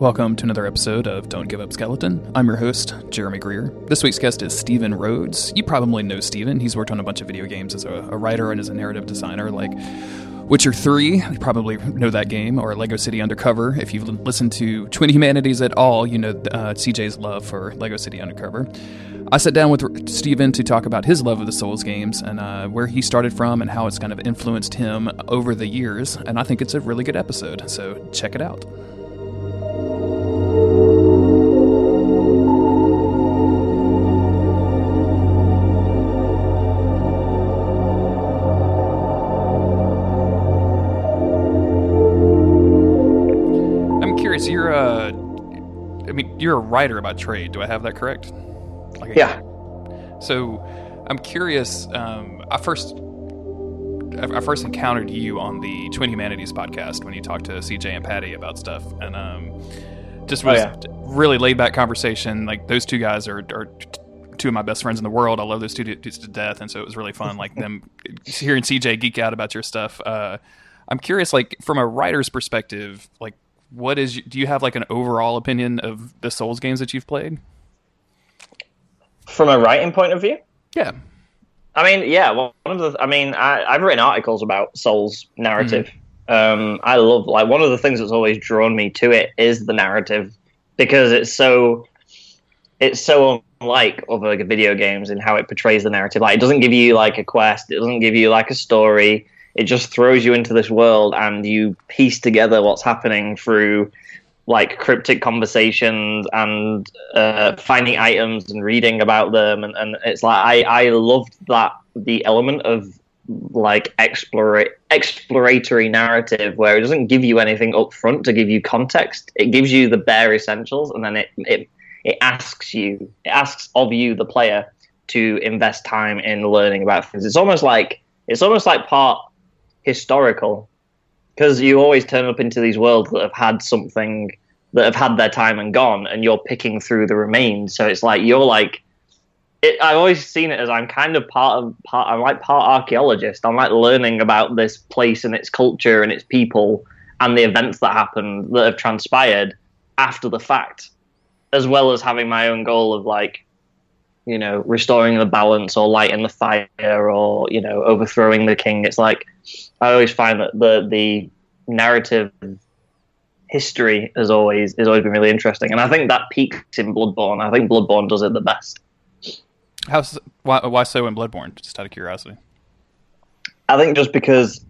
Welcome to another episode of Don't Give Up Skeleton. I'm your host, Jeremy Greer. This week's guest is Stephen Rhodes. You probably know Stephen. He's worked on a bunch of video games as a, a writer and as a narrative designer, like Witcher 3. You probably know that game, or Lego City Undercover. If you've listened to Twin Humanities at all, you know uh, CJ's love for Lego City Undercover. I sat down with Stephen to talk about his love of the Souls games and uh, where he started from and how it's kind of influenced him over the years. And I think it's a really good episode, so check it out. You're a writer by trade. Do I have that correct? Like, Yeah. So, I'm curious. Um, I first, I first encountered you on the Twin Humanities podcast when you talked to CJ and Patty about stuff, and um, just Oh, was yeah. really laid back conversation. Like those two guys are, are t- two of my best friends in the world. I love those two dudes to death, and so it was really fun. Like them hearing CJ geek out about your stuff. Uh, I'm curious, like from a writer's perspective, like what is do you have like an overall opinion of the Souls games that you've played? From a writing point of view, Yeah. I mean, yeah. One of the, I mean, I, I've written articles about Soul's narrative. Um, I love like one of the things that's always drawn me to it is the narrative because it's so, it's so unlike other video games in how it portrays the narrative. Like, it doesn't give you like a quest. It doesn't give you like a story. It just throws you into this world and you piece together what's happening through like cryptic conversations and uh, finding items and reading about them. And, and it's like I, I loved that the element of like explore, exploratory narrative where it doesn't give you anything up front to give you context. It gives you the bare essentials and then it it, it asks you it asks of you the player to invest time in learning about things. It's almost like it's almost like part historical because you always turn up into these worlds that have had something that have had their time and gone, and you're picking through the remains. So it's like you're like, it, I've always seen it as I'm kind of part of part. I'm like part archaeologist. I'm like learning about this place and its culture and its people and the events that happened that have transpired after the fact, as well as having my own goal of like, you know, restoring the balance or lighting the fire or you know overthrowing the king. It's like I always find that the the narrative history has always has always been really interesting, and I think that peaks in Bloodborne. I think Bloodborne does it the best. How's why why so in Bloodborne? Just out of curiosity. I think just because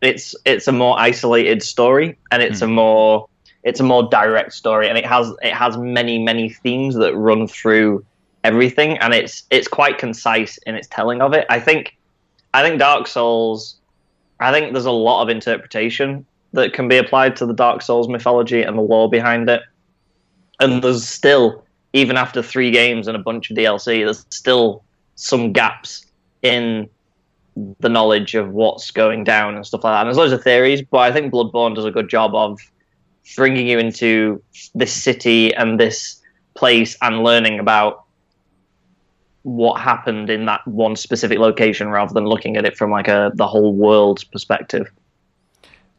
it's it's a more isolated story and it's hmm. a more it's a more direct story and it has it has many many themes that run through everything and it's it's quite concise in its telling of it. I think I think Dark Souls I think there's a lot of interpretation that can be applied to the Dark Souls mythology and the lore behind it. And there's still even after 3 games and a bunch of DLC there's still some gaps in the knowledge of what's going down and stuff like that. And there's loads of theories, but I think Bloodborne does a good job of bringing you into this city and this place and learning about what happened in that one specific location rather than looking at it from like a the whole world's perspective.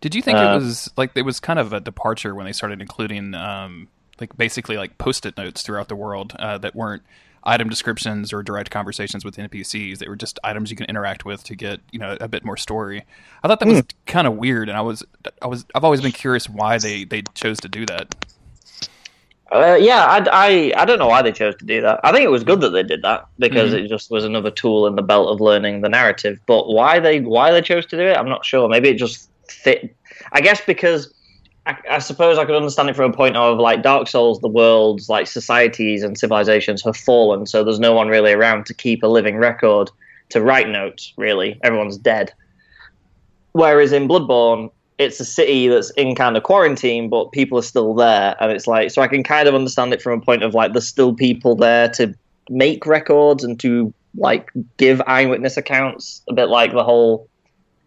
Did you think Uh, it was like it was kind of a departure when they started including um, like basically like post-it notes throughout the world uh, that weren't item descriptions or direct conversations with NPCs? They were just items you can interact with to get you know a bit more story. I thought that was kind of weird, and I was I was I've always been curious why they they chose to do that. Uh, yeah, I, I, I don't know why they chose to do that. I think it was good that they did that because it just was another tool in the belt of learning the narrative. But why they why they chose to do it, I'm not sure. Maybe it just fit. I guess because I, I suppose I could understand it from a point of like Dark Souls, the world's like societies and civilizations have fallen, so there's no one really around to keep a living record to write notes. Really, everyone's dead. Whereas in Bloodborne, it's a city that's in kind of quarantine, but people are still there, and it's like so I can kind of understand it from a point of like there's still people there to make records and to like give eyewitness accounts, a bit like the whole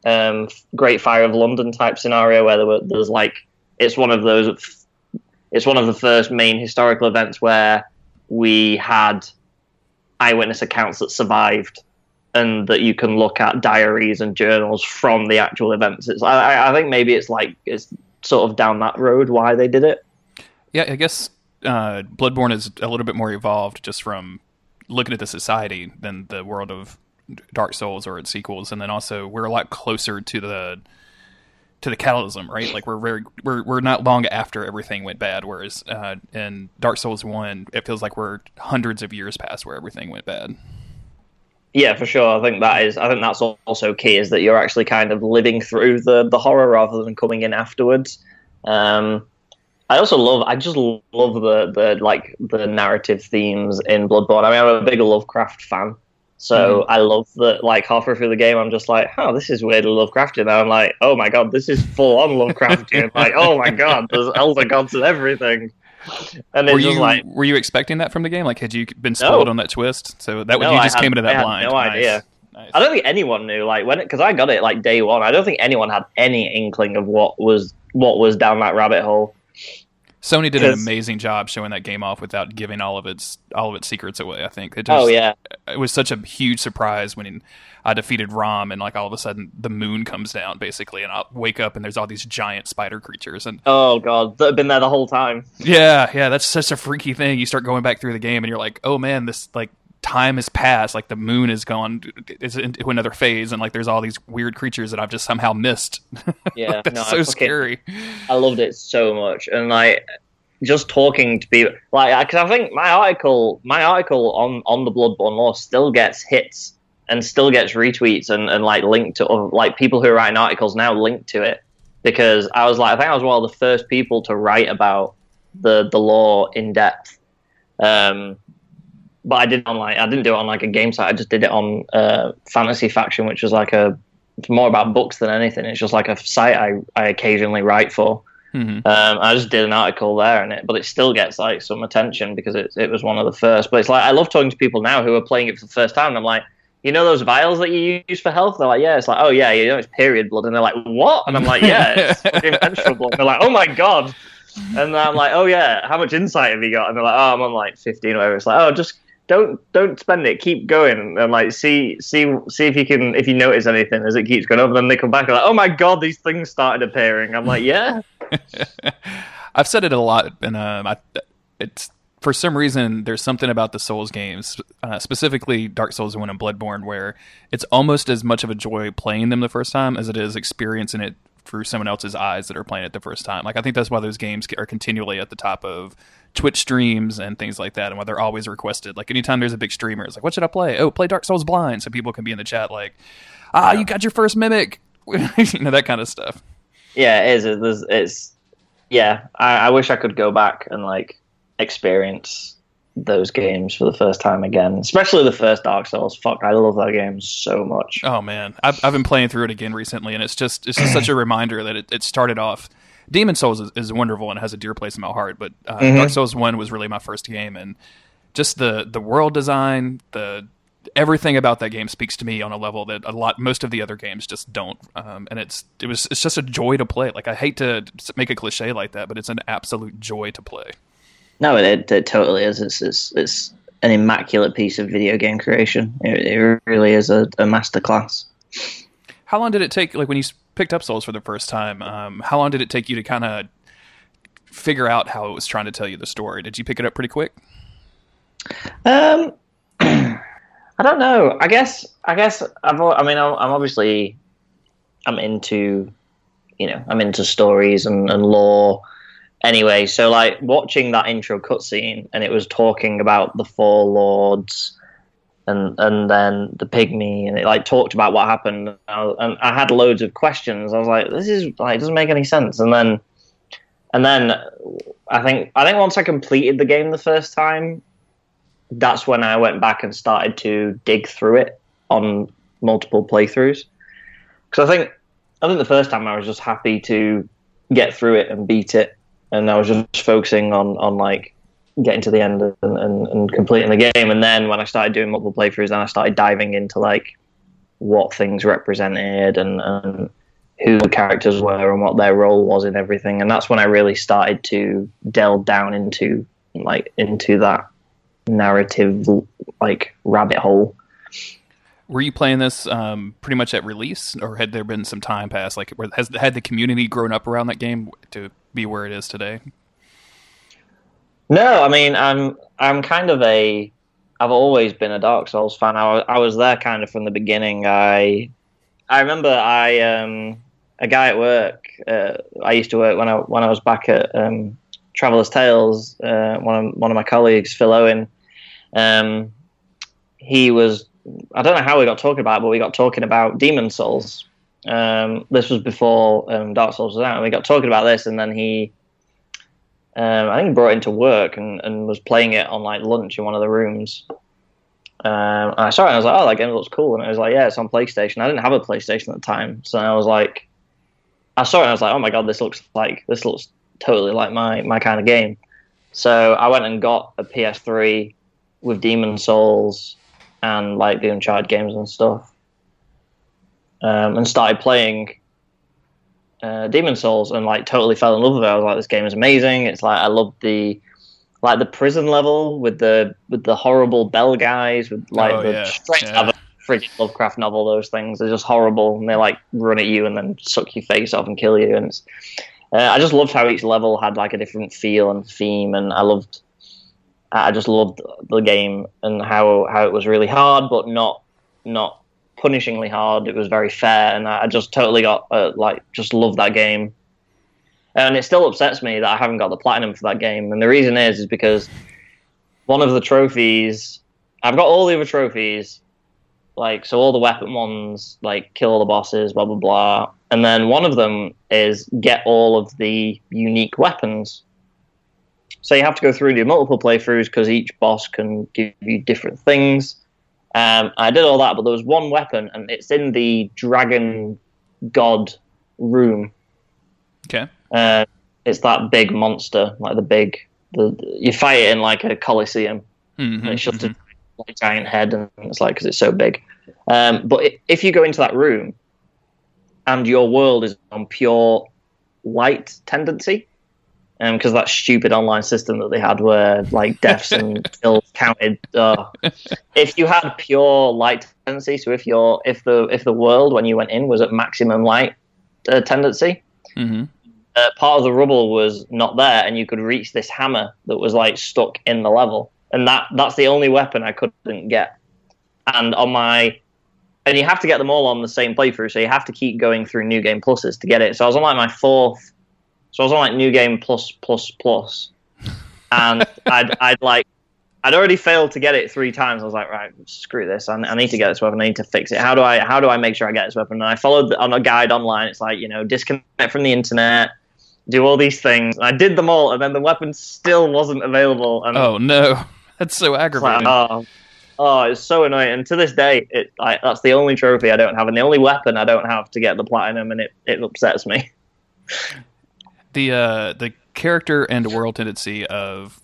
um, Great Fire of London type scenario where there were there's like it's one of those it's one of the first main historical events where we had eyewitness accounts that survived and that you can look at diaries and journals from the actual events. It's, I, I think maybe it's like it's sort of down that road why they did it. Yeah, I guess uh, Bloodborne is a little bit more evolved just from looking at the society than the world of Dark Souls or its sequels, and then also we're a lot closer to the to the catalysm, right? Like we're very we're we're not long after everything went bad. Whereas uh, in Dark Souls One, it feels like we're hundreds of years past where everything went bad. Yeah, for sure. I think that is. I think that's also key is that you're actually kind of living through the the horror rather than coming in afterwards. Um, I also love. I just love the the like the narrative themes in Bloodborne. I mean, I'm a big Lovecraft fan, so mm-hmm. I love that. Like halfway through the game, I'm just like, "Oh, this is weirdly Lovecraftian." And I'm like, "Oh my god, this is full on Lovecraftian!" like, "Oh my god, there's elder gods and everything." And were you like, were you expecting that from the game? Like, had you been spoiled no. on that twist? So that no, you just came into that blind. No nice. idea. Nice. I don't think anyone knew. Like when, because I got it like day one. I don't think anyone had any inkling of what was what was down that rabbit hole. Sony did an amazing job showing that game off without giving all of its all of its secrets away. I think it oh, just, oh yeah, it was such a huge surprise when I defeated Rom and like all of a sudden the moon comes down basically, and I wake up and there's all these giant spider creatures and oh god, that have been there the whole time. Yeah, yeah, that's such a freaky thing. You start going back through the game and you're like, oh man, this like time has passed like the moon is gone is into another phase and like there's all these weird creatures that i've just somehow missed. Yeah like, that's no, so scary. I loved it so much and like just talking to people like because i think my article my article on on the bloodborne lore still gets hits and still gets retweets and, and like linked to like people who are writing articles now linked to it because i was like i think i was one of the first people to write about the the lore in depth. Um but I did on like I didn't do it on like a game site. I just did it on uh, Fantasy Faction, which was like a it's more about books than anything. It's just like a site I, I occasionally write for. Mm-hmm. Um, I just did an article there in it, but it still gets like some attention because it it was one of the first. But it's like I love talking to people now who are playing it for the first time. And I'm like, you know those vials that you use for health? They're like, yeah. It's like, oh yeah, you know it's period blood, and they're like, what? And I'm like, yeah, it's menstrual blood. And they're like, oh my god. And I'm like, oh yeah, how much insight have you got? And they're like, oh, I'm on like 15 or whatever. It's like, oh, just don't don't spend it. Keep going and like see see see if you can if you notice anything as it keeps going up. And then they come back and like, oh my god, these things started appearing. I'm like, yeah. I've said it a lot, and um, I, it's for some reason there's something about the Souls games, uh, specifically Dark Souls One and Bloodborne, where it's almost as much of a joy playing them the first time as it is experiencing it through someone else's eyes that are playing it the first time. Like I think that's why those games are continually at the top of Twitch streams and things like that, and why they're always requested. Like anytime there's a big streamer, it's like, what should I play? Oh, play Dark Souls Blind, so people can be in the chat like, ah, you got your first mimic, you know that kind of stuff. Yeah, it is. It's, it's yeah. I, I wish I could go back and like experience those games for the first time again, especially the first Dark Souls. Fuck, I love that game so much. Oh man, I've, I've been playing through it again recently, and it's just it's just such a reminder that it, it started off. Demon Souls is, is, wonderful and has a dear place in my heart, but uh, mm-hmm. Dark Souls One was really my first game, and just the the world design, the everything about that game speaks to me on a level that a lot most of the other games just don't um, and it's it was it's just a joy to play like i hate to make a cliche like that but it's an absolute joy to play no, it, it totally is. It's, it's, it's an immaculate piece of video game creation. It, it really is a, a masterclass. How long did it take, like when you picked up Souls for the first time, um, how long did it take you to kind of figure out how it was trying to tell you the story? Did you pick it up pretty quick? Um, I don't know. I guess, I guess, I've, I mean, I'm obviously, I'm into, you know, I'm into stories and, and lore anyway, so like watching that intro cutscene, and it was talking about the four lords, and and then the pygmy, and it like talked about what happened, and I, and I had loads of questions. I was like, this is like it doesn't make any sense. And then, and then I think I think once I completed the game the first time, that's when I went back and started to dig through it on multiple playthroughs. Because I think I think the first time I was just happy to get through it and beat it and I was just focusing on on like getting to the end and, and, and completing the game. And then when I started doing multiple playthroughs, then I started diving into like what things represented and, and who the characters were and what their role was in everything. And that's when I really started to delve down into like into that narrative like rabbit hole. Were you playing this um, pretty much at release, or had there been some time passed? Like, has had the community grown up around that game to be where it is today? No, I mean I'm I'm kind of a I've always been a Dark Souls fan. I was, I was there kind of from the beginning. I I remember I um a guy at work. Uh, I used to work when I when I was back at um, Traveller's Tales. Uh, one of one of my colleagues, Phil Owen. Um, he was. I don't know how we got talking about, it, but we got talking about Demon Souls. Um, this was before um, Dark Souls was out, and we got talking about this, and then he um, I think brought it into work and, and was playing it on like lunch in one of the rooms. Um, and I saw it and I was like, oh, that game looks cool. And I was like, yeah, it's on PlayStation. I didn't have a PlayStation at the time. So I was like, I saw it and I was like, oh my God, this looks like, this looks totally like my, my kind of game. So I went and got a PS3 with Demon Souls and like the Uncharted games and stuff. Um, and started playing uh, Demon Souls and like totally fell in love with it. I was like, this game is amazing. It's like I love the like the prison level with the with the horrible bell guys with like oh, the yeah. straight yeah. out of a freaking Lovecraft novel. Those things are just horrible, and they like run at you and then suck your face off and kill you. And uh, I just loved how each level had like a different feel and theme, and I loved. I just loved the game and how how it was really hard, but not not punishingly hard. It was very fair, and I just totally got uh, like just love that game. And it still upsets me that I haven't got the platinum for that game. And the reason is is because one of the trophies, I've got all the other trophies, like so all the weapon ones, like kill all the bosses, blah blah blah. And then one of them is get all of the unique weapons. So you have to go through and do multiple playthroughs because each boss can give you different things. Um, I did all that, but there was one weapon, and it's in the Dragon God room. Okay. Uh, it's that big monster, like the big. The, you fight it in like a coliseum, mm-hmm, and it's just mm-hmm. a like, giant head, and it's like because it's so big. Um, but if you go into that room, and your world is on pure light tendency, because um, that stupid online system that they had where like deaths and kills counted. Uh, if you had pure light tendency, so if your if the if the world when you went in was at maximum light uh, tendency, mm-hmm. uh, part of the rubble was not there, and you could reach this hammer that was like stuck in the level, and that that's the only weapon I couldn't get. And on my and you have to get them all on the same playthrough, so you have to keep going through new game pluses to get it. So I was on like my fourth so I was on like new game plus plus plus, and I'd I'd like I'd already failed to get it three times. I was like, right, screw this. I, I, need to get this weapon. I need to fix it. How do I how do I make sure I get this weapon? And I followed on a guide online. It's like you know disconnect from the internet, do all these things. And I did them all, and then the weapon still wasn't available. And oh no, that's so aggravating. Like, oh, oh, it's so annoying. And to this day, it like that's the only trophy I don't have, and the only weapon I don't have to get the platinum, and it it upsets me. the uh, the character and world tendency of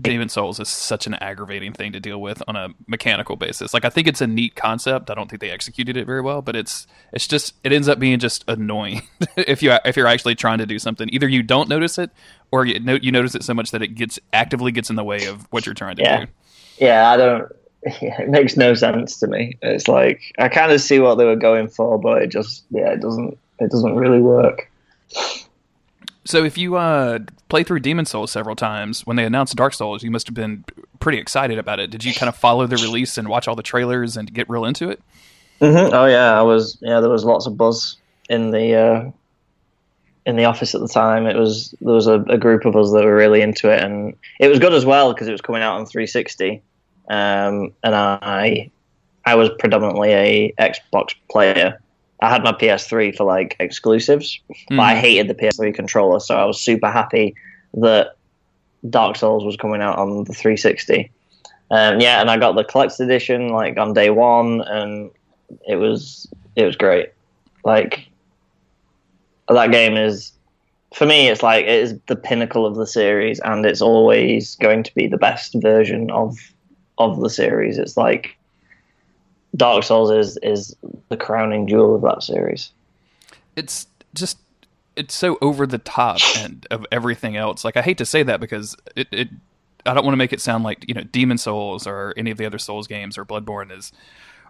Demon Souls is such an aggravating thing to deal with on a mechanical basis. Like I think it's a neat concept. I don't think they executed it very well, but it's it's just it ends up being just annoying if you if you're actually trying to do something. Either you don't notice it, or you, you notice it so much that it gets actively gets in the way of what you're trying to yeah. do. Yeah, I don't. Yeah, it makes no sense to me. It's like I kind of see what they were going for, but it just yeah, it doesn't it doesn't really work. So if you uh, play through Demon Souls several times, when they announced Dark Souls, you must have been pretty excited about it. Did you kind of follow the release and watch all the trailers and get real into it? Mm-hmm. Oh yeah, I was. Yeah, there was lots of buzz in the uh, in the office at the time. It was there was a, a, group of us that were really into it, and it was good as well because it was coming out on 360. Um, and I I was predominantly a Xbox player, I had my PS3 for like exclusives, mm. but I hmm. hated the PS3 controller, so I was super happy that Dark Souls was coming out on the 360. Um, yeah, and I got the collector's edition like on day one, and it was it was great. Like that game is for me, it's like it is the pinnacle of the series, and it's always going to be the best version of of the series. It's like Dark Souls is is the crowning jewel of that series. It's just it's so over the top and of everything else. Like I hate to say that because it, it I don't want to make it sound like you know Demon Souls or any of the other Souls games or Bloodborne is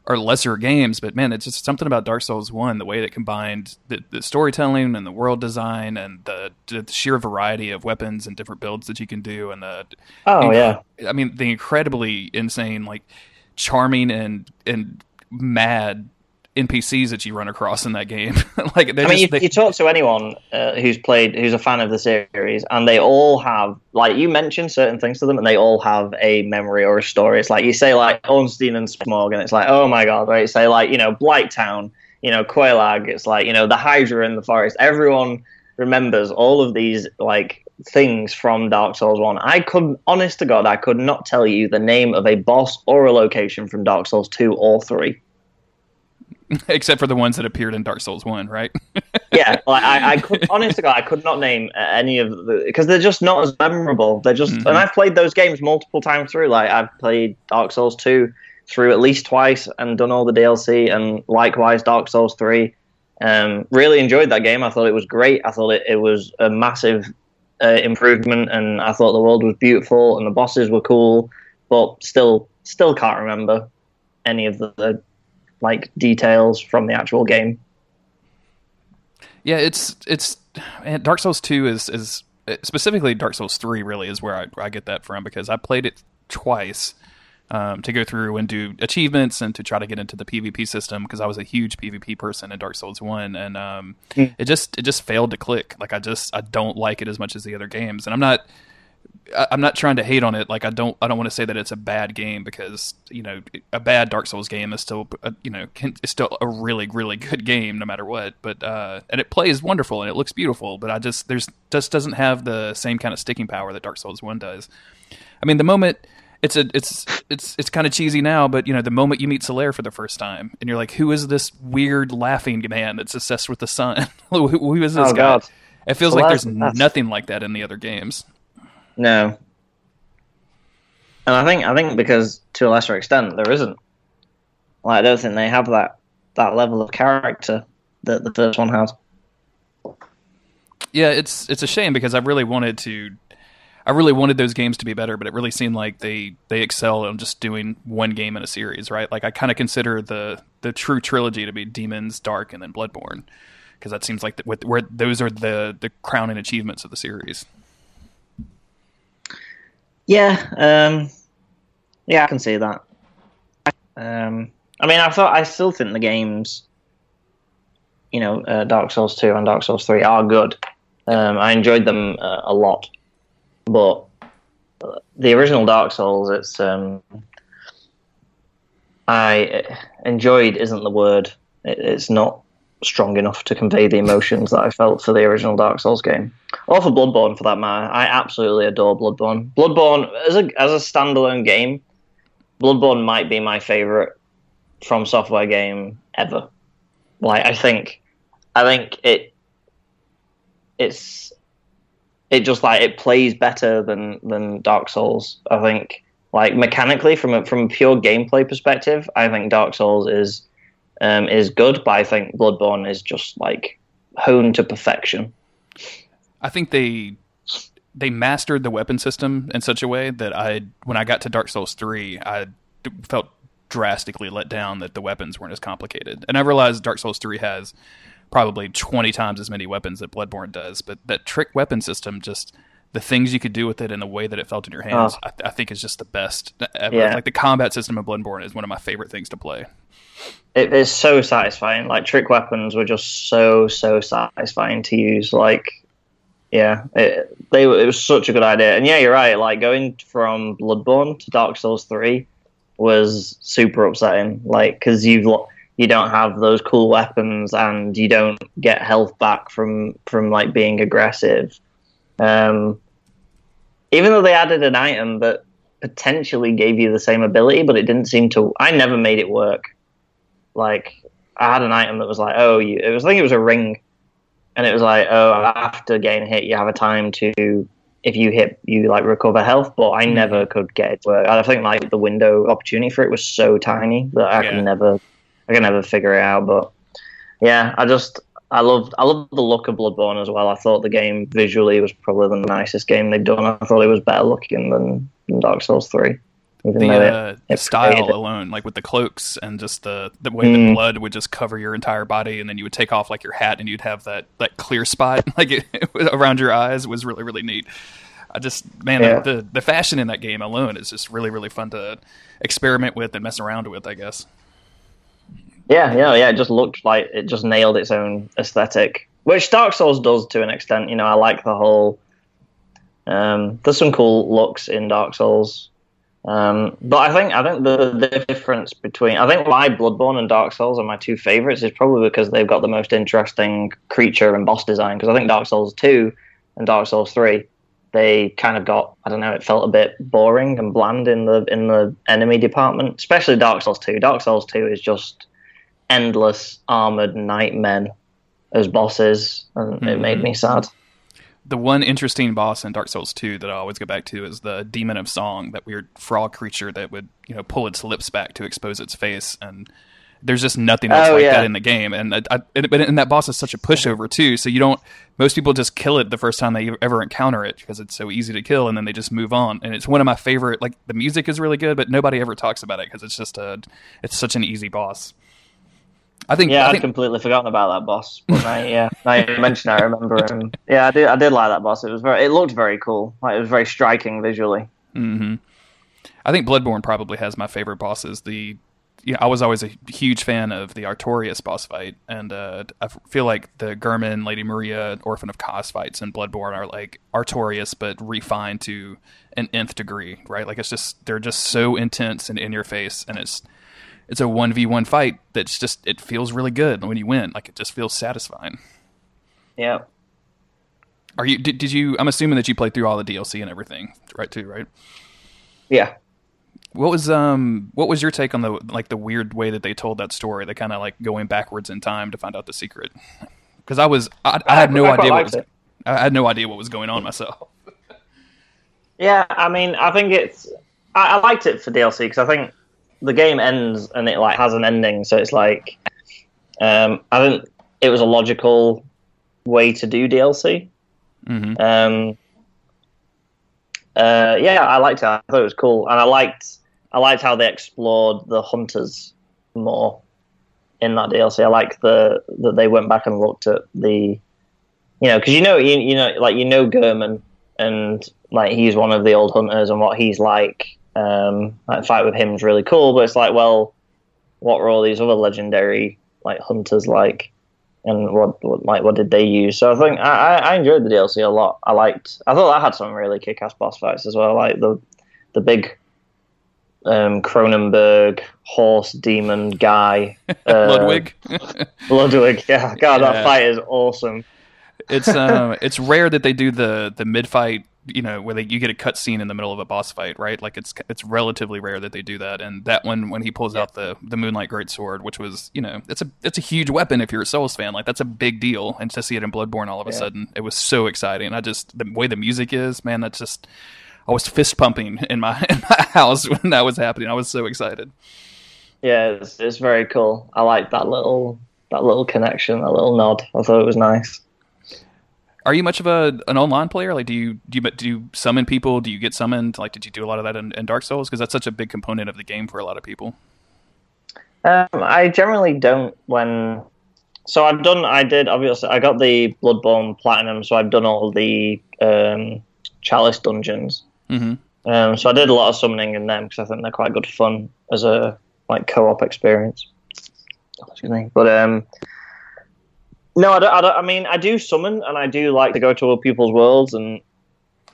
are lesser games, but man, it's just something about Dark Souls One, the way that combined the, the storytelling and the world design and the, the, sheer variety of weapons and different builds that you can do, and the oh yeah, I mean the incredibly insane, like charming and and mad NPCs that you run across in that game. like, I mean, just, you, they... you, talk to anyone uh, who's played, who's a fan of the series, and they all have, like, you mention certain things to them, and they all have a memory or a story. It's like you say, like Ornstein and Smough, and it's like, oh my god, right? Say like, you know, Blighttown, you know, Quelaag. It's like, you know, the Hydra in the forest. Everyone remembers all of these like things from Dark Souls One. I could, honest to God, I could not tell you the name of a boss or a location from Dark Souls Two or Three. except for the ones that appeared in Dark Souls One, right? yeah, like, I, I could God, I could not name any of the because they're just not as memorable. They're just, mm-hmm. and I've played those games multiple times through. Like I've played Dark Souls Two through at least twice and done all the DLC, and likewise Dark Souls Three. Um, really enjoyed that game. I thought it was great. I thought it, it was a massive uh, improvement, and I thought the world was beautiful and the bosses were cool. But still, still can't remember any of the, the like details from the actual game. Yeah, it's it's Dark Souls two is is specifically Dark Souls three really is where I, I get that from because I played it twice um, to go through and do achievements and to try to get into the PvP system because I was a huge PvP person in Dark Souls one and um, mm. it just it just failed to click. Like I just I don't like it as much as the other games, and I'm not I'm not trying to hate on it. Like I don't, I don't want to say that it's a bad game because you know a bad Dark Souls game is still, a, uh, you know, can, is still a really, really good game no matter what. But uh, and it plays wonderful and it looks beautiful. But I just there's just doesn't have the same kind of sticking power that Dark Souls One does. I mean, the moment it's a it's it's it's kind of cheesy now, but you know, the moment you meet Solaire for the first time and you're like, who is this weird laughing man that's obsessed with the sun? who, who is this oh, guy? God. It feels like there's nothing like that in the other games. No. And I think I think because to a lesser extent there isn't. Like I don't think they have that that level of character that the first one has. Yeah, it's it's a shame because I really wanted to I really wanted those games to be better, but it really seemed like they they excel on just doing one game in a series, right? Like I kind of consider the the true trilogy to be Demons, Dark, and then Bloodborne, because that seems like the, with, where those are the the crowning achievements of the series. Yeah, um, yeah, I can see that. Um, I mean, I thought I still think the games, you know, uh, Dark Souls two and Dark Souls three are good. Um, I enjoyed them uh, a lot, but the original Dark Souls, it's um, I enjoyed isn't the word. It, it's not strong enough to convey the emotions that I felt for the original Dark Souls game, or for Bloodborne for that matter. I absolutely adore Bloodborne. Bloodborne as a as a standalone game, Bloodborne might be my favorite FromSoftware game ever. Like I think, I think it it's it just like it plays better than than Dark Souls. I think like mechanically from a, from a pure gameplay perspective, I think Dark Souls is um, is good, but I think Bloodborne is just like honed to perfection. I think they they mastered the weapon system in such a way that I, when I got to Dark Souls three, I felt drastically let down that the weapons weren't as complicated, and I realized Dark Souls three has probably twenty times as many weapons that Bloodborne does, but that trick weapon system just the things you could do with it and the way that it felt in your hands, oh. I, I, think is just the best ever. Yeah. Like the combat system of Bloodborne is one of my favorite things to play it is so satisfying. Like trick weapons were just so so satisfying to use. Like, yeah, it, they it was such a good idea. And yeah, you're right. Like going from Bloodborne to Dark Souls three was super upsetting. Like because you've you don't have those cool weapons and you don't get health back from from like being aggressive. Um, even though they added an item that potentially gave you the same ability, but it didn't seem to. I never made it work like I had an item that was like, oh, you, it was I think it was a ring, and it was like, oh, after getting hit, you have a time to if you hit, you like recover health. But I mm. never could get it to work. I think like the window opportunity for it was so tiny that I yeah. could never, I could never figure it out. But yeah, I just I loved I loved the look of Bloodborne as well. I thought the game visually was probably the nicest game they've done. I thought it was better looking than, than Dark Souls three the, it- uh, it style alone, like with the cloaks and just the the way the Mm. blood would just cover your entire body, and then you would take off like your hat, and you'd have that that clear spot like it, around your eyes was really really neat. I just man, Yeah. the the fashion in that game alone is just really really fun to experiment with and mess around with. I guess. Yeah, yeah, yeah. It just looked like it just nailed its own aesthetic, which Dark Souls does to an extent. You know, I like the whole. Um, there's some cool looks in Dark Souls, um, but I think I think the, the difference between I think why Bloodborne and Dark Souls are my two favorites is probably because they've got the most interesting creature and boss design. Because I think Dark Souls two and Dark Souls three, they kind of got I don't know, it felt a bit boring and bland in the in the enemy department, especially Dark Souls two. Dark Souls two is just endless armored nightmen as bosses, and it mm-hmm. made me sad. The one interesting boss in Dark Souls 2 that I always go back to is the Demon of Song, that weird frog creature that would, you know, pull its lips back to expose its face. And there's just nothing that's Oh, like yeah. that in the game. And I, I, and that boss is such a pushover too. So you don't. Most people just kill it the first time they ever encounter it because it's so easy to kill, and then they just move on. And it's one of my favorite. Like the music is really good, but nobody ever talks about it because it's just a. It's such an easy boss. I think. Yeah, I I'd think completely forgotten about that boss. But now, yeah, now you mention, I remember him. Yeah, I did. I did like that boss. It was very. It looked very cool. Like it was very striking visually. hmm I think Bloodborne probably has my favorite bosses. The yeah, I was always a huge fan of the Artorias boss fight, and uh, I feel like the Gehrman, Lady Maria, Orphan of Kos fights in Bloodborne are like Artorias, but refined to an nth degree, right? Like it's just they're just so intense and in your face, and it's it's a one v one fight that's just it feels really good when you win. Like it just feels satisfying. Yeah. Are you did, did you? I'm assuming that you played through all the DLC and everything, right? Too right. Yeah. What was um what was your take on the like the weird way that they told that story? The kind of like going backwards in time to find out the secret. Because I was I, I had no I idea what was it. I had no idea what was going on myself. Yeah, I mean, I think it's. I, I liked it for DLC because I think the game ends and it like has an ending, so it's like, um, I think it was a logical way to do DLC. hmm Um, uh, yeah, I liked it. I thought it was cool, and I liked I liked how they explored the hunters more in that DLC. I like the that they went back and looked at the, you know, because you know you, you know like you know Gehrman and like he's one of the old hunters and what he's like. Um, like fight with him is really cool, but it's like, well, what were all these other legendary like hunters like? and what, what like what did they use? So I think I, I I enjoyed the DLC a lot. I liked. I thought that had some really kick-ass boss fights as well, like the the big um, Cronenberg horse demon guy, uh, Ludwig. Ludwig. Yeah, God, Yeah. that fight is awesome. it's um it's rare that they do the the mid fight you know where they, you get a cutscene in the middle of a boss fight right? Like it's it's relatively rare that they do that. And that one when he pulls out the the moonlight greatsword which was you know it's a it's a huge weapon if you're a souls fan. Like that's a big deal. And to see it in bloodborne all of a sudden it was so exciting. I just the way the music is man that's just i was fist pumping in my in my house when that was happening. I was so excited. Yeah, it's, it's very cool. I like that little that little connection, that little nod. I thought it was nice. Are you much of a an online player? Like, do you do you do you summon people? Do you get summoned? Like, did you do a lot of that in, in Dark Souls? Because that's such a big component of the game for a lot of people. Um, I generally don't when. So I've done. I did obviously. I got the Bloodborne Platinum, so I've done all the um, Chalice dungeons. hmm Um, so I did a lot of summoning in them because I think they're quite good fun as a like co-op experience. Excuse me, but um, no, I don't, I don't. I mean, I do summon and I do like to go to other people's worlds and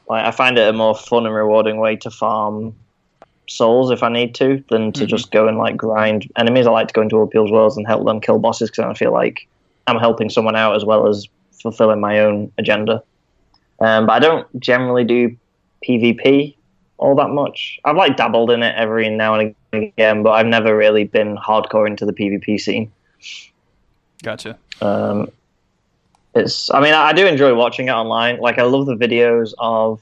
like I find it a more fun and rewarding way to farm souls if I need to than to Mhm. just go and like grind enemies. I like to go into other people's worlds and help them kill bosses because I feel like I'm helping someone out as well as fulfilling my own agenda. Um, but I don't generally do PvP all that much. I've like dabbled in it every now and again, but I've never really been hardcore into the PvP scene. Gotcha. Um, it's. I mean, I, I do enjoy watching it online. Like, I love the videos of.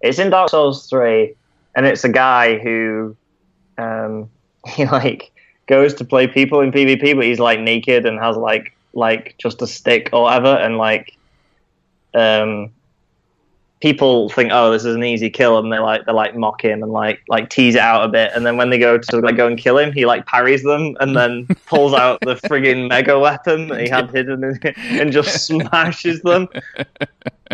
It's in Dark Souls three, and it's a guy who, um, he like goes to play people in PvP, but he's like naked and has like like just a stick or whatever, and like, um, people think, oh, this is an easy kill, and they like they like mock him and like like tease it out a bit, and then when they go to like go and kill him, he like parries them and then pulls out the frigging mega weapon that he had hidden in, and just smashes them.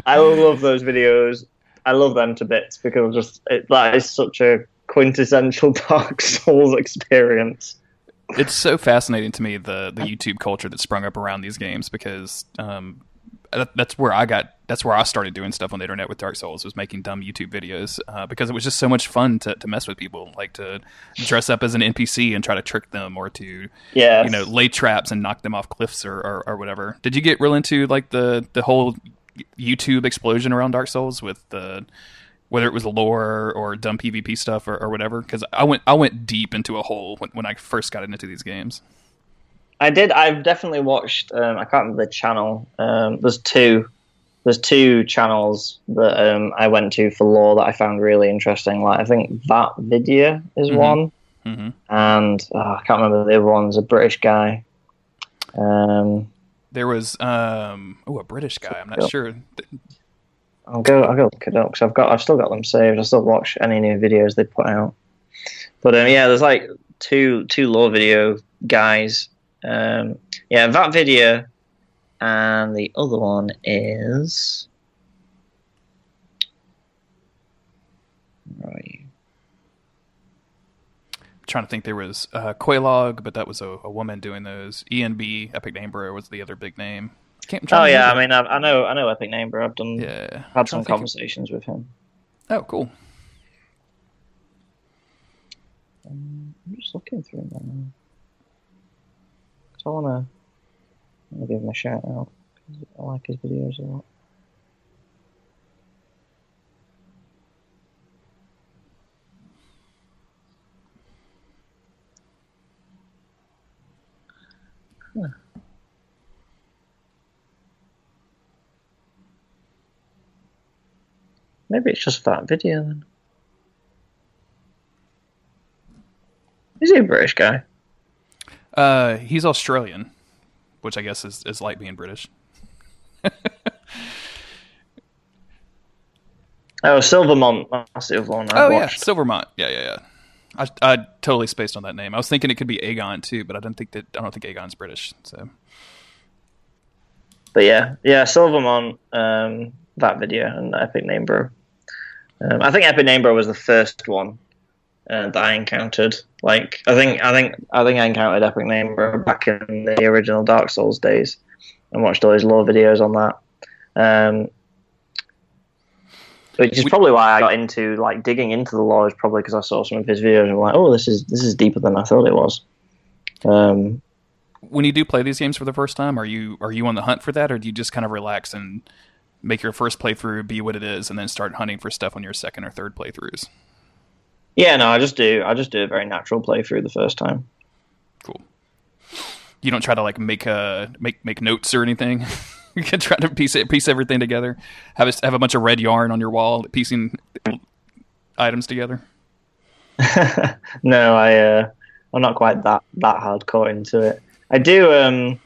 I love those videos. I love them to bits because just it, that is such a quintessential Dark Souls experience. It's so fascinating to me the the YouTube culture that sprung up around these games because um, that, that's where I got that's where I started doing stuff on the internet with Dark Souls was making dumb YouTube videos uh, because it was just so much fun to, to mess with people like to dress up as an NPC and try to trick them or to yeah you know lay traps and knock them off cliffs or, or, or whatever. Did you get real into like the the whole YouTube explosion around Dark Souls with the whether it was lore or dumb PvP stuff or, or whatever. Because I went I went deep into a hole when, when I first got into these games. I did. I've definitely watched. Um, I can't remember the channel. Um, there's two. There's two channels that um, I went to for lore that I found really interesting. Like I think that video is Mhm. one, hmm and oh, I can't remember the other one's a British guy. Um, There was um oh a British guy. I'm not sure. I'll go. I'll go look it up because I've got. I've still got them saved. I still watch any new videos they put out. But um, yeah, there's like two two lore video guys. Um, yeah, that video, and the other one is. Right. trying to think there was uh, Quaylog, but that was a, a woman doing those. ENB Epic Name Bro was the other big name. I can't, I'm Oh yeah, I mean, I, I know, I know Epic Name, bro. I've done yeah. Had some think of- conversations with him. Oh, cool. Um, I'm just looking through them 'Cause I wanna, I wanna give him a shout out. I like his videos a lot. Maybe it's just that video then. Is he a British guy? Uh, he's Australian, which I guess is, is like being British. Oh, Silvermont. That's the other one I oh yeah. Silvermont. Yeah, yeah, yeah. I, I totally spaced on that name. I was thinking it could be Aegon too, but I don't think that I don't think Aegon's British. So But yeah, yeah, Silvermont, um, that video and Epic Name Bro. Um, I think Epic Name Bro was the first one uh, that I encountered. Like, I think, I think, I think I encountered Epic Name back in the original Dark Souls days, and watched all his lore videos on that. Um, which is probably why I got into like digging into the lore. Is probably because I saw some of his videos and I'm like, oh, this is this is deeper than I thought it was. Um, when you do play these games for the first time, are you are you on the hunt for that, or do you just kind of relax and make your first playthrough be what it is, and then start hunting for stuff on your second or third playthroughs? Yeah, no, I just do. I just do a very natural playthrough the first time. Cool. You don't try to like make uh make make notes or anything. you can try to piece it, piece everything together. Have a, have a bunch of red yarn on your wall, piecing items together. no, I uh, I'm not quite that that hardcore into it. I do um,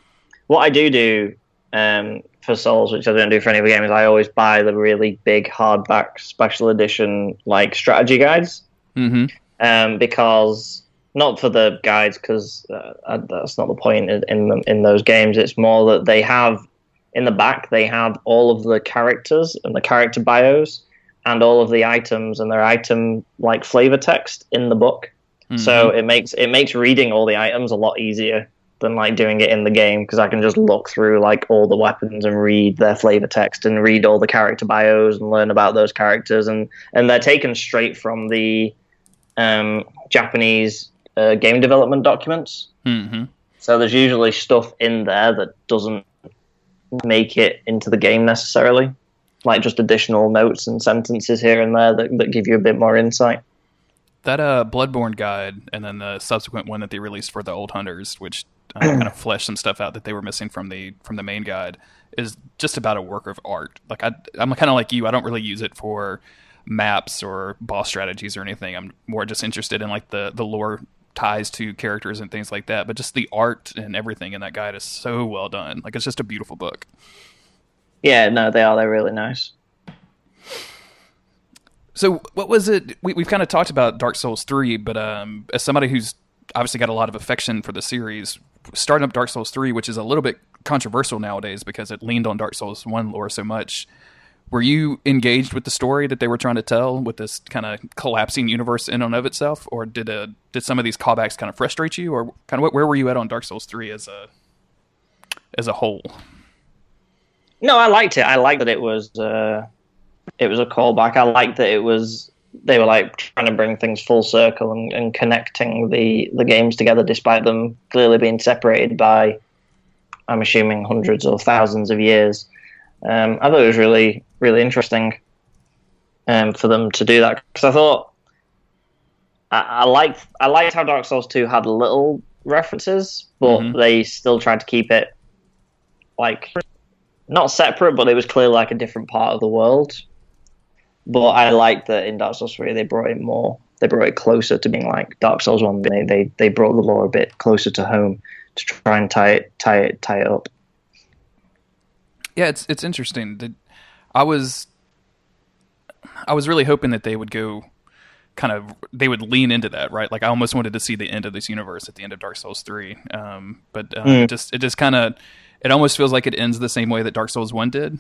what I do do um, for Souls, which I don't do for any other game, is I always buy the really big hardback special edition like strategy guides Mm-hmm. um, because not for the guides because uh, uh, that's not the point in in, them, in those games. It's more that they have in the back they have all of the characters and the character bios and all of the items and their item like flavor text in the book. So it makes it makes reading all the items a lot easier than like doing it in the game because I can just look through like all the weapons and read their flavor text and read all the character bios and learn about those characters and and they're taken straight from the um, Japanese uh, game development documents. hmm So there's usually stuff in there that doesn't make it into the game necessarily, like just additional notes and sentences here and there that, that give you a bit more insight. That uh, Bloodborne guide, and then the subsequent one that they released for the Old Hunters, which uh, kind of fleshed some stuff out that they were missing from the from the main guide, is just about a work of art. Like I, I'm kind of like you. I don't really use it for maps or boss strategies or anything. I'm more just interested in like the the lore ties to characters and things like that. But just the art and everything in that guide is so well done. Like it's just a beautiful book. Yeah, no, they are. They're really nice. So, what was it? We, we've kind of talked about Dark Souls three, but um, as somebody who's obviously got a lot of affection for the series, starting up Dark Souls three, which is a little bit controversial nowadays because it leaned on Dark Souls one lore so much. Were you engaged with the story that they were trying to tell with this kind of collapsing universe in and of itself, or did uh, did some of these callbacks kind of frustrate you, or kind of where were you at on Dark Souls three as a as a whole? No, I liked it. I liked that it was uh, it was a callback. I liked that it was they were like trying to bring things full circle and, and connecting the the games together, despite them clearly being separated by, I'm assuming, hundreds or thousands of years. Um, I thought it was really really interesting um, for them to do that because I thought I, I liked I liked how Dark Souls two had little references, but mm-hmm. they still tried to keep it like not separate, but it was clearly like a different part of the world. But I like that in Dark Souls 3 they brought it more, they brought it closer to being like Dark Souls 1. They they, they brought the lore a bit closer to home to try and tie it tie it tie it up. Yeah, it's it's interesting. I was I was really hoping that they would go kind of they would lean into that, right? Like I almost wanted to see the end of this universe at the end of Dark Souls three, um, but uh, mm. it just it just kind of it almost feels like it ends the same way that Dark Souls One did.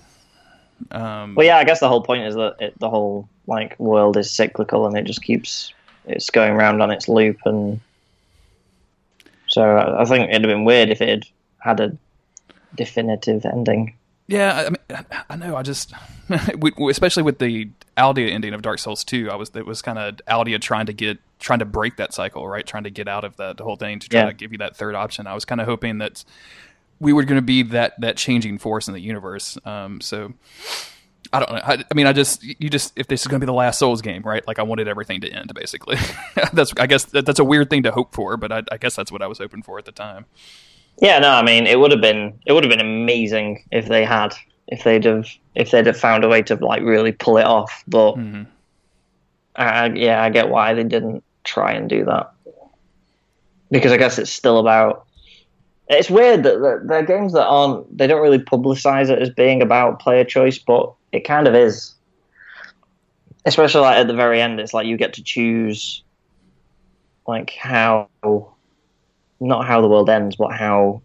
Um, well, yeah, I guess the whole point is that it, the whole like world is cyclical and it just keeps it's going round on its loop, and so I think it'd have been weird if it had had a definitive ending. Yeah, I mean, I know. I just, especially with the Aldia ending of Dark Souls Two, I was it was kind of Aldia trying to get trying to break that cycle, right? Trying to get out of that whole thing to try yeah. to give you that third option. I was kind of hoping that we were going to be that that changing force in the universe. Um, so I don't know. I, I, mean, I just you just if this is going to be the last Souls game, right? Like I wanted everything to end, basically. that's I guess that, that's a weird thing to hope for, but I, I guess that's what I was hoping for at the time. Yeah, no, I mean, it would have been it would have been amazing if they had if they'd have if they'd have found a way to like really pull it off. But mm-hmm. I, yeah, I get why they didn't try and do that because I guess it's still about it's weird that they're games that aren't they don't really publicize it as being about player choice, but it kind of is. Especially like at the very end, it's like you get to choose like how not how the world ends, but how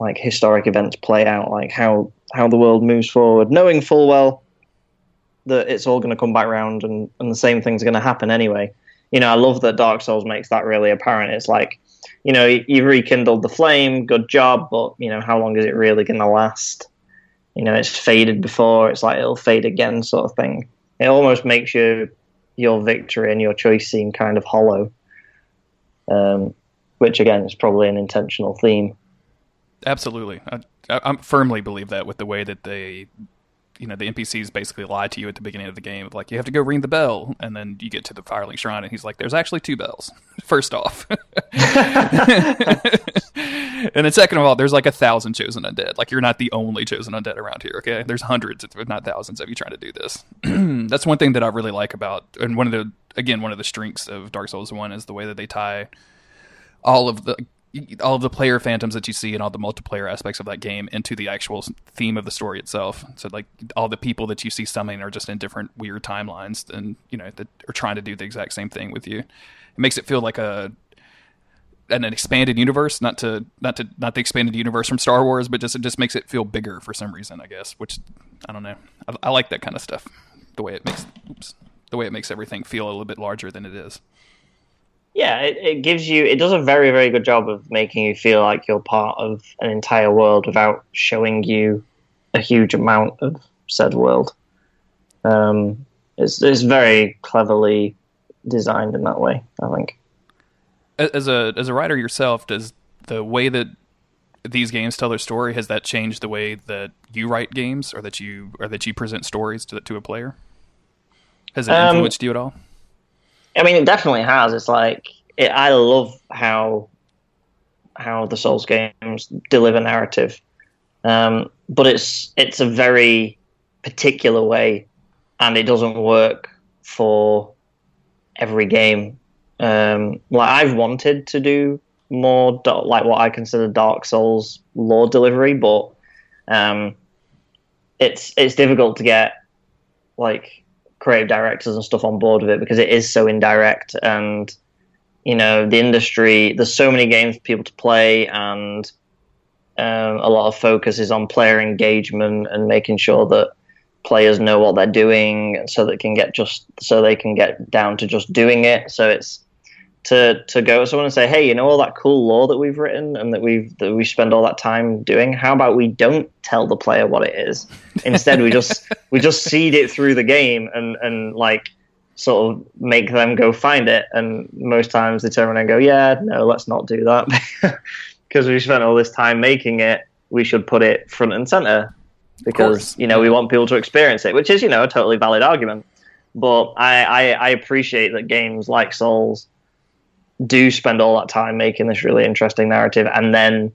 like historic events play out, like how how the world moves forward, knowing full well that it's all going to come back around and, and the same things are going to happen anyway. You know, I love that Dark Souls makes that really apparent. It's like you know, you rekindled the flame, good job, but you know, how long is it really going to last? You know, it's faded before, it's like it'll fade again, sort of thing. It almost makes your your victory and your choice seem kind of hollow, um, which again is probably an intentional theme. Absolutely, I, I firmly believe that with the way that they you know the NPCs basically lie to you at the beginning of the game, like you have to go ring the bell, and then you get to the Firelink Shrine, and he's like, "There's actually two bells." First off, and then second of all, there's like a thousand chosen undead. Like you're not the only chosen undead around here. Okay, there's hundreds, if not thousands, of you trying to do this. That's one thing that I really like about, and one of the again one of the strengths of Dark Souls One is the way that they tie all of the all of the player phantoms that you see and all the multiplayer aspects of that game into the actual theme of the story itself. So like all the people that you see summoning are just in different weird timelines and you know that are trying to do the exact same thing with you. It makes it feel like a an, expanded universe, not to not to not the expanded universe from Star Wars, but just it just makes it feel bigger for some reason, I guess. Which I don't know. I, I like that kind of stuff. The way it makes oops, the way it makes everything feel a little bit larger than it is yeah, it, it gives you it does a very very good job of making you feel like you're part of an entire world without showing you a huge amount of said world. Um, it's it's very cleverly designed in that way. I think. As a as a writer yourself, does the way that these games tell their story has that changed the way that you write games or that you or that you present stories to to a player? Has it um, influenced um, you at all? I mean, it definitely has. It's like it, I love how how the Souls games deliver narrative, um, but it's it's a very particular way, and it doesn't work for every game. Um, like I've wanted to do more like what I consider Dark Souls lore delivery, but um, it's it's difficult to get like creative directors and stuff on board with it because it is so indirect and you know the industry there's so many games for people to play and um, a lot of focus is on player engagement and making sure that players know what they're doing so they can get just so they can get down to just doing it. So it's to to go to someone and say hey you know all that cool lore that we've written and that we've that we spend all that time doing? How about we don't tell the player what it is? Instead we just we just seed it through the game and and like sort of make them go find it. And most times they turn around and go yeah no let's not do that. Because we spent all this time making it we should put it front and center because you know we want people to experience it, which is you know a totally valid argument. But I, I, I appreciate that games like Souls do spend all that time making this really interesting narrative, and then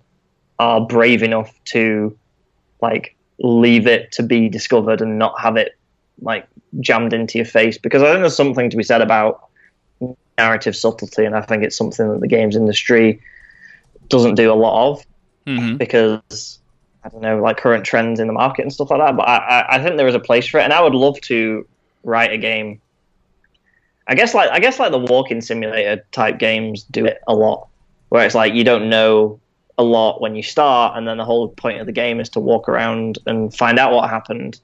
are brave enough to like leave it to be discovered and not have it like jammed into your face. Because I think there's something to be said about narrative subtlety, and I think it's something that the games industry doesn't do a lot of mm-hmm. because I don't know, like current trends in the market and stuff like that. But I, I think there is a place for it, and I would love to write a game. I guess like I guess like the walking simulator type games do it a lot, where it's like you don't know a lot when you start, and then the whole point of the game is to walk around and find out what happened.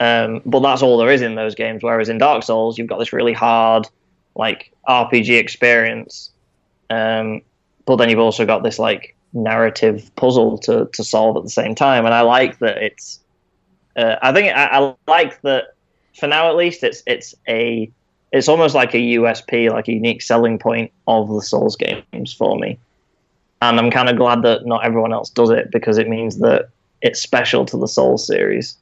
Um, but that's all there is in those games. Whereas in Dark Souls, you've got this really hard, like RPG experience, um, but then you've also got this like narrative puzzle to, to solve at the same time. And I like that it's. Uh, I think I, I, like that for now at least. It's it's a it's almost like a USP, like a unique selling point of the Souls games for me. And I'm kind of glad that not everyone else does it because it means that it's special to the Souls series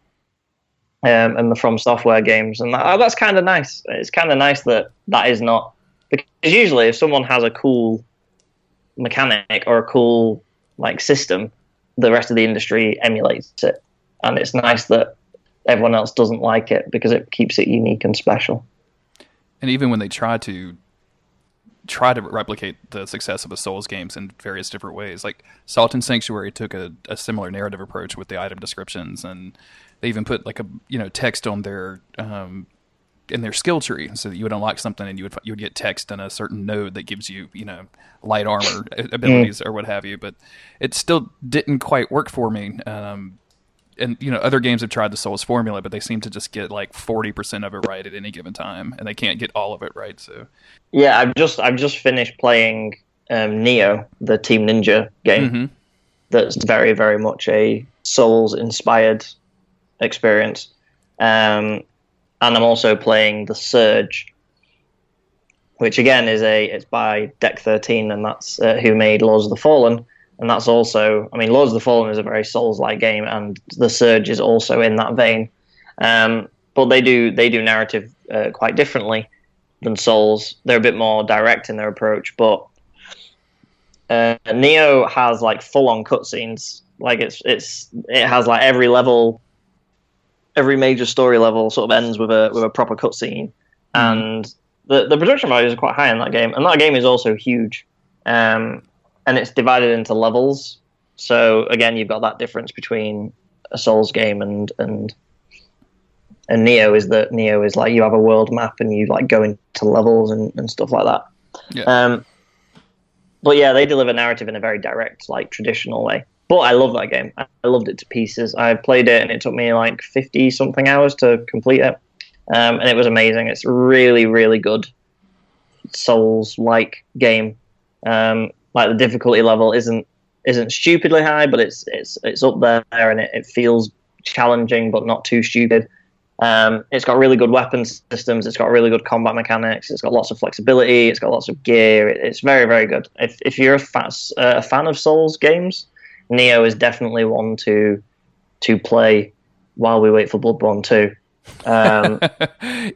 um, and the FromSoftware games, and that, that's kind of nice. It's kind of nice that that is not because usually if someone has a cool mechanic or a cool like system, the rest of the industry emulates it, and it's nice that everyone else doesn't like it because it keeps it unique and special. And even when they try to try to replicate the success of the Souls games in various different ways, like Salt and Sanctuary took a, a similar narrative approach with the item descriptions, and they even put like a you know text on their um, in their skill tree, so that you would unlock something and you would you would get text in a certain node that gives you you know light armor abilities mm. or what have you. But it still didn't quite work for me. Um, and you know other games have tried the Souls formula, but they seem to just get like forty percent of it right at any given time, and they can't get all of it right. So yeah, I've just I've just finished playing um, Nioh, the Team Ninja game. Mm-hmm. That's very very much a Souls inspired experience. Um, and I'm also playing the Surge, which again is a it's by Deck 13, and that's uh, who made Lords of the Fallen, and that's also I mean Lords of the Fallen is a very Souls-like game, and the Surge is also in that vein. Um, but they do they do narrative uh, quite differently than Souls. They're a bit more direct in their approach, but uh, Nioh has like full on cutscenes. Like it's it's it has like every level every major story level sort of ends with a with a proper cutscene, mm. and the the production values are quite high in that game, and that game is also huge, um, and it's divided into levels. So again, you've got that difference between a Souls game and and and Nioh is that Nioh is like you have a world map and you like go into levels and, and stuff like that. Yeah. Um, but yeah, they deliver narrative in a very direct, like traditional way. But I love that game. I loved it to pieces. I played it and it took me like 50 something hours to complete it. Um, and it was amazing. It's really, really good Souls like game. Um, like the difficulty level isn't isn't stupidly high, but it's it's it's up there and it, it feels challenging but not too stupid. Um, it's got really good weapon systems. It's got really good combat mechanics. It's got lots of flexibility. It's got lots of gear. It, it's very, very good. If, if you're a, fast, uh, a fan of Souls games, Nioh is definitely one to to play while we wait for Bloodborne 2. Um,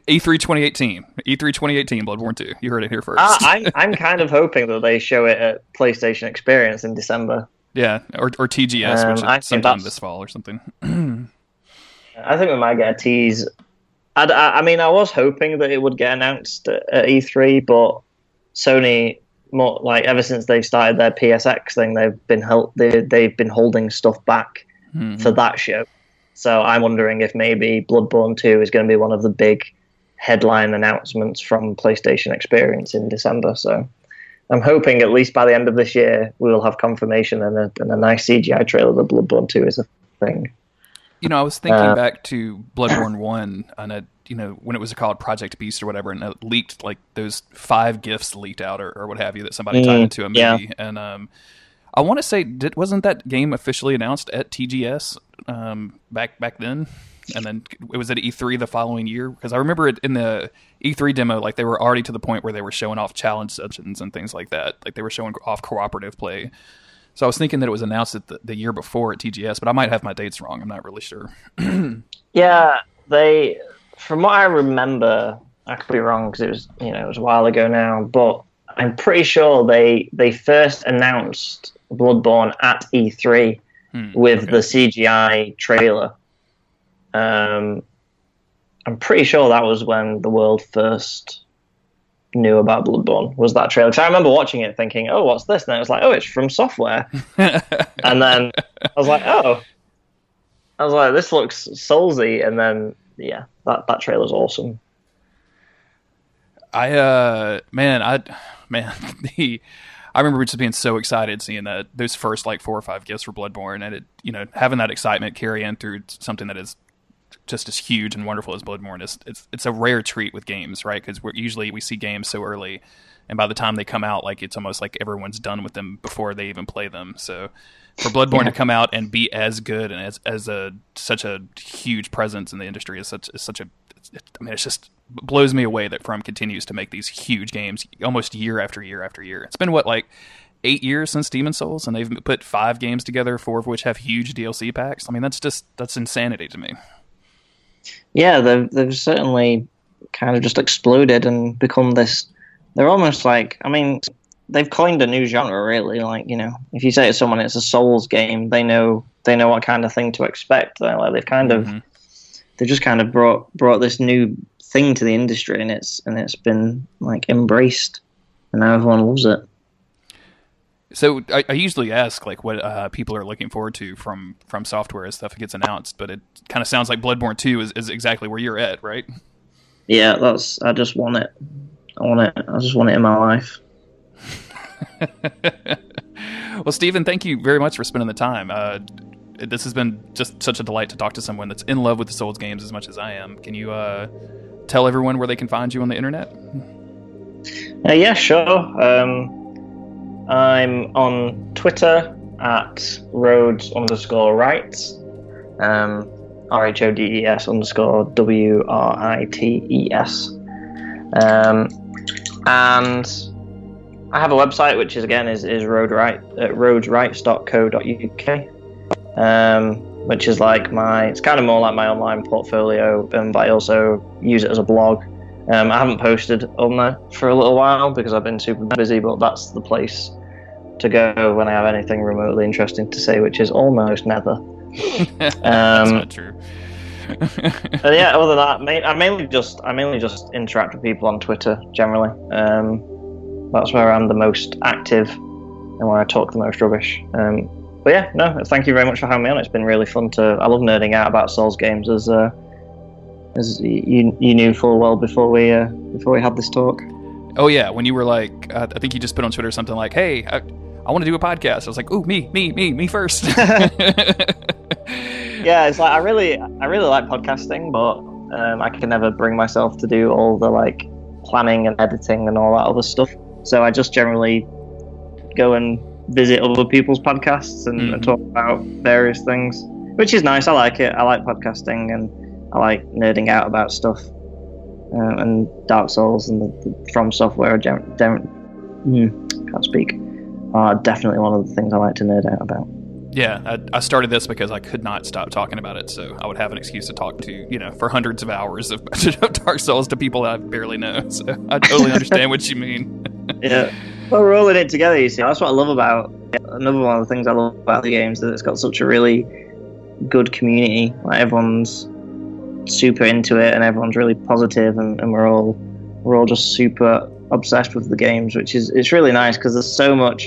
E3 2018, E3 2018, Bloodborne 2. You heard it here first. I, I'm I'm kind of hoping that they show it at PlayStation Experience in December. Yeah, or or TGS, um, which is sometime this fall or something. I think we might get a tease. I, I, mean, I was hoping that it would get announced at, at E3, but Sony more like ever since they've started their PSX thing, they've been held, they, they've been holding stuff back mm-hmm. for that show. So I'm wondering if maybe Bloodborne 2 is going to be one of the big headline announcements from PlayStation Experience in December. So I'm hoping at least by the end of this year we will have confirmation and a, and a nice CGI trailer that Bloodborne 2 is a thing. You know, I was thinking uh, back to Bloodborne 1 and a you know when it was called Project Beast or whatever, and it leaked like those five gifts leaked out or, or what have you that somebody mm, tied into a movie, yeah. and um, I want to say did, wasn't that game officially announced at TGS um, back back then? and then it was at E3 the following year because I remember it in the E3 demo, like they were already to the point where they were showing off challenge sessions and things like that. Like they were showing off cooperative play. So I was thinking that it was announced the, the year before at TGS, but I might have my dates wrong. I'm not really sure. yeah, they, from what I remember, I could be wrong because it was you know it was a while ago now, but I'm pretty sure they they first announced Bloodborne at E3 hmm, with okay. the CGI trailer. Um, I'm pretty sure that was when the world first knew about Bloodborne. Was that trailer? Because I remember watching it, thinking, "Oh, what's this?" And I was like, "Oh, it's FromSoftware." and then I was like, "Oh," I was like, "This looks Soulsy." And then, yeah, that that trailer's awesome. I uh, man, I man the. I remember just being so excited seeing that those first like four or five gifts for Bloodborne, and it, you know, having that excitement carry in through something that is just as huge and wonderful as Bloodborne is. It's it's a rare treat with games, right? Because we're usually we see games so early, and by the time they come out, like it's almost like everyone's done with them before they even play them. So for Bloodborne yeah. to come out and be as good and as as a such a huge presence in the industry is such is such a I mean, it's just blows me away that From continues to make these huge games almost year after year after year. It's been what like eight years since Demon Souls, and they've put five games together, four of which have huge DLC packs. I mean, that's just that's insanity to me yeah, they've they've certainly kind of just exploded and become this. They're almost like, I mean, they've coined a new genre, really. Like, you know, if you say to someone it's a Souls game, they know they know what kind of thing to expect. They're like they've kind mm-hmm. of they've just kind of brought brought this new thing to the industry, and it's and it's been like embraced, and now everyone loves it. So I, I, usually ask like what uh, people are looking forward to from FromSoftware as stuff gets announced, but it kind of sounds like Bloodborne Two is, is exactly where you're at, right? Yeah, that's. I just want it. I want it. I just want it in my life. well, Stephen, thank you very much for spending the time. Uh, this has been just such a delight to talk to someone that's in love with the Souls games as much as I am. Can you uh, tell everyone where they can find you on the internet? Uh, yeah, sure. Um, I'm on Twitter at Rhodes underscore writes. Um, R H O D E S underscore W R I T E S. Um, and I have a website which is again is is roadwrite at rhodeswrites.co.uk, um, which is like my it's kind of more like my online portfolio, and I also use it as a blog. Um, I haven't posted on there for a little while because I've been super busy, but that's the place to go when I have anything remotely interesting to say, which is almost never. That's um, not true. yeah, other than that, I mainly just I mainly just interact with people on Twitter generally. Um, that's where I'm the most active and where I talk the most rubbish. Um, but yeah, no, thank you very much for having me on. It's been really fun to. I love nerding out about Souls games as uh, as you you knew full well before we uh, before we had this talk. Oh yeah, when you were like, uh, I think you just put on Twitter something like, "Hey, I, I want to do a podcast." I was like, "Ooh, me, me, me, me first. yeah, it's like I really, I really like podcasting, but um, I can never bring myself to do all the like planning and editing and all that other stuff. So I just generally go and visit other people's podcasts and, mm-hmm. and talk about various things, which is nice. I like it. I like podcasting and I like nerding out about stuff uh, and Dark Souls and the, the FromSoftware don't, don't mm, can't speak are definitely one of the things I like to nerd out about. Yeah, I, I, started this because I could not stop talking about it, so I would have an excuse to talk to, you know, for hundreds of hours of, Dark Souls to people that I barely know. So I totally understand what you mean. yeah, well, we're all in it together. You see, that's what I love about another one of the things I love about the games that it's got such a really good community. Like everyone's super into it and everyone's really positive and, and we're all we're all just super obsessed with the games which is it's really nice because there's so much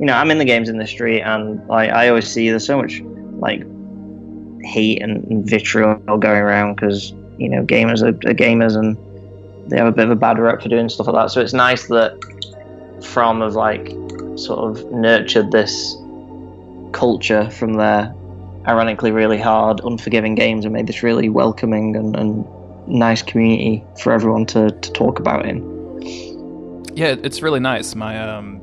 you know i'm in the games industry and like i always see there's so much like hate and, and vitriol going around because you know gamers are, are gamers and they have a bit of a bad rep for doing stuff like that. So it's nice that From have like sort of nurtured this culture from their ironically really hard, unforgiving games and made this really welcoming and, and nice community for everyone to, to talk about in. Yeah, it's really nice. My um,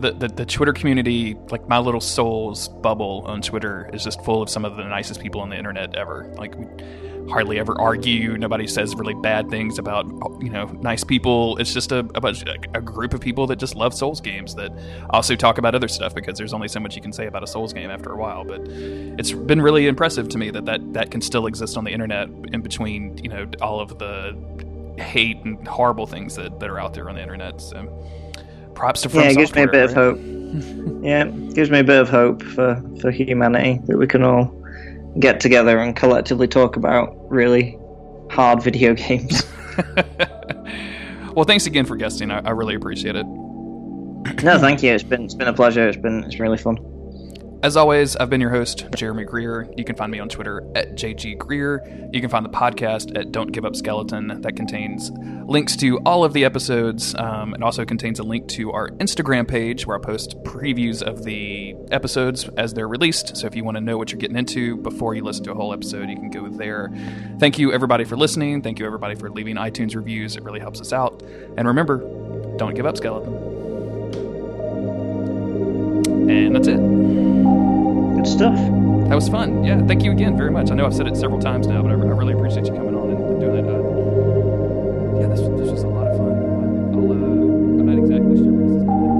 the, the, the Twitter community, like my little souls bubble on Twitter, is just full of some of the nicest people on the internet ever. Like we hardly ever argue. Nobody says really bad things about you know nice people. It's just a, a bunch a group of people that just love Souls games that also talk about other stuff because there's only so much you can say about a Souls game after a while. But it's been really impressive to me that that, that can still exist on the internet in between you know all of the hate and horrible things that, that are out there on the internet. So props to From yeah, it gives me a bit right? of hope. yeah, gives me a bit of hope for for humanity that we can all get together and collectively talk about really hard video games. well, thanks again for guesting. I, I really appreciate it. no, thank you. It's been it's been a pleasure. It's been it's been really fun. As always, I've been your host, Jeremy Greer. You can find me on Twitter at JG Greer. You can find the podcast at Don't Give Up Skeleton. That contains links to all of the episodes. Um, it also contains a link to our Instagram page where I post previews of the episodes as they're released. So if you want to know what you're getting into before you listen to a whole episode, you can go there. Thank you, everybody, for listening. Thank you, everybody, for leaving iTunes reviews. It really helps us out. And remember, don't give up, Skeleton. And that's it. Good stuff. That was fun. Yeah, thank you again very much. I know I've said it several times now, but I, I really appreciate you coming on and, doing it. Uh, yeah, this, this was a lot of fun. i am uh, not exactly sure what this is going to